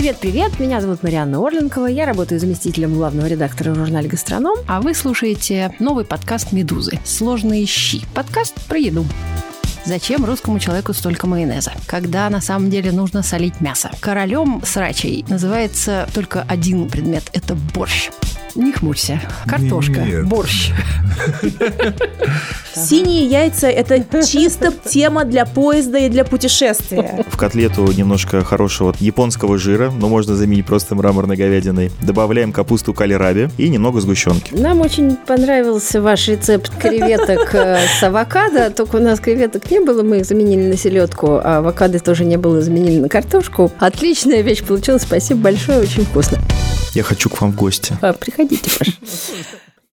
Привет, меня зовут Марианна Орленкова, я работаю заместителем главного редактора в журнале «Гастроном», а вы слушаете новый подкаст «Медузы. Сложные щи». Подкаст про еду. Зачем русскому человеку столько майонеза, когда на самом деле нужно солить мясо? Королем срачей называется только один предмет – это борщ. Не хмурься. Картошка. Нет. Борщ. Синие яйца – это чисто тема для поезда и для путешествия. В котлету немножко хорошего японского жира, но можно заменить просто мраморной говядиной. Добавляем капусту калираби и немного сгущенки. Нам очень понравился ваш рецепт креветок э, с авокадо, только у нас креветок не было, мы их заменили на селедку, а авокадо тоже не было, заменили на картошку. Отличная вещь получилась, спасибо большое, очень вкусно. Я хочу к вам в гости. А, Приходите, пожалуйста.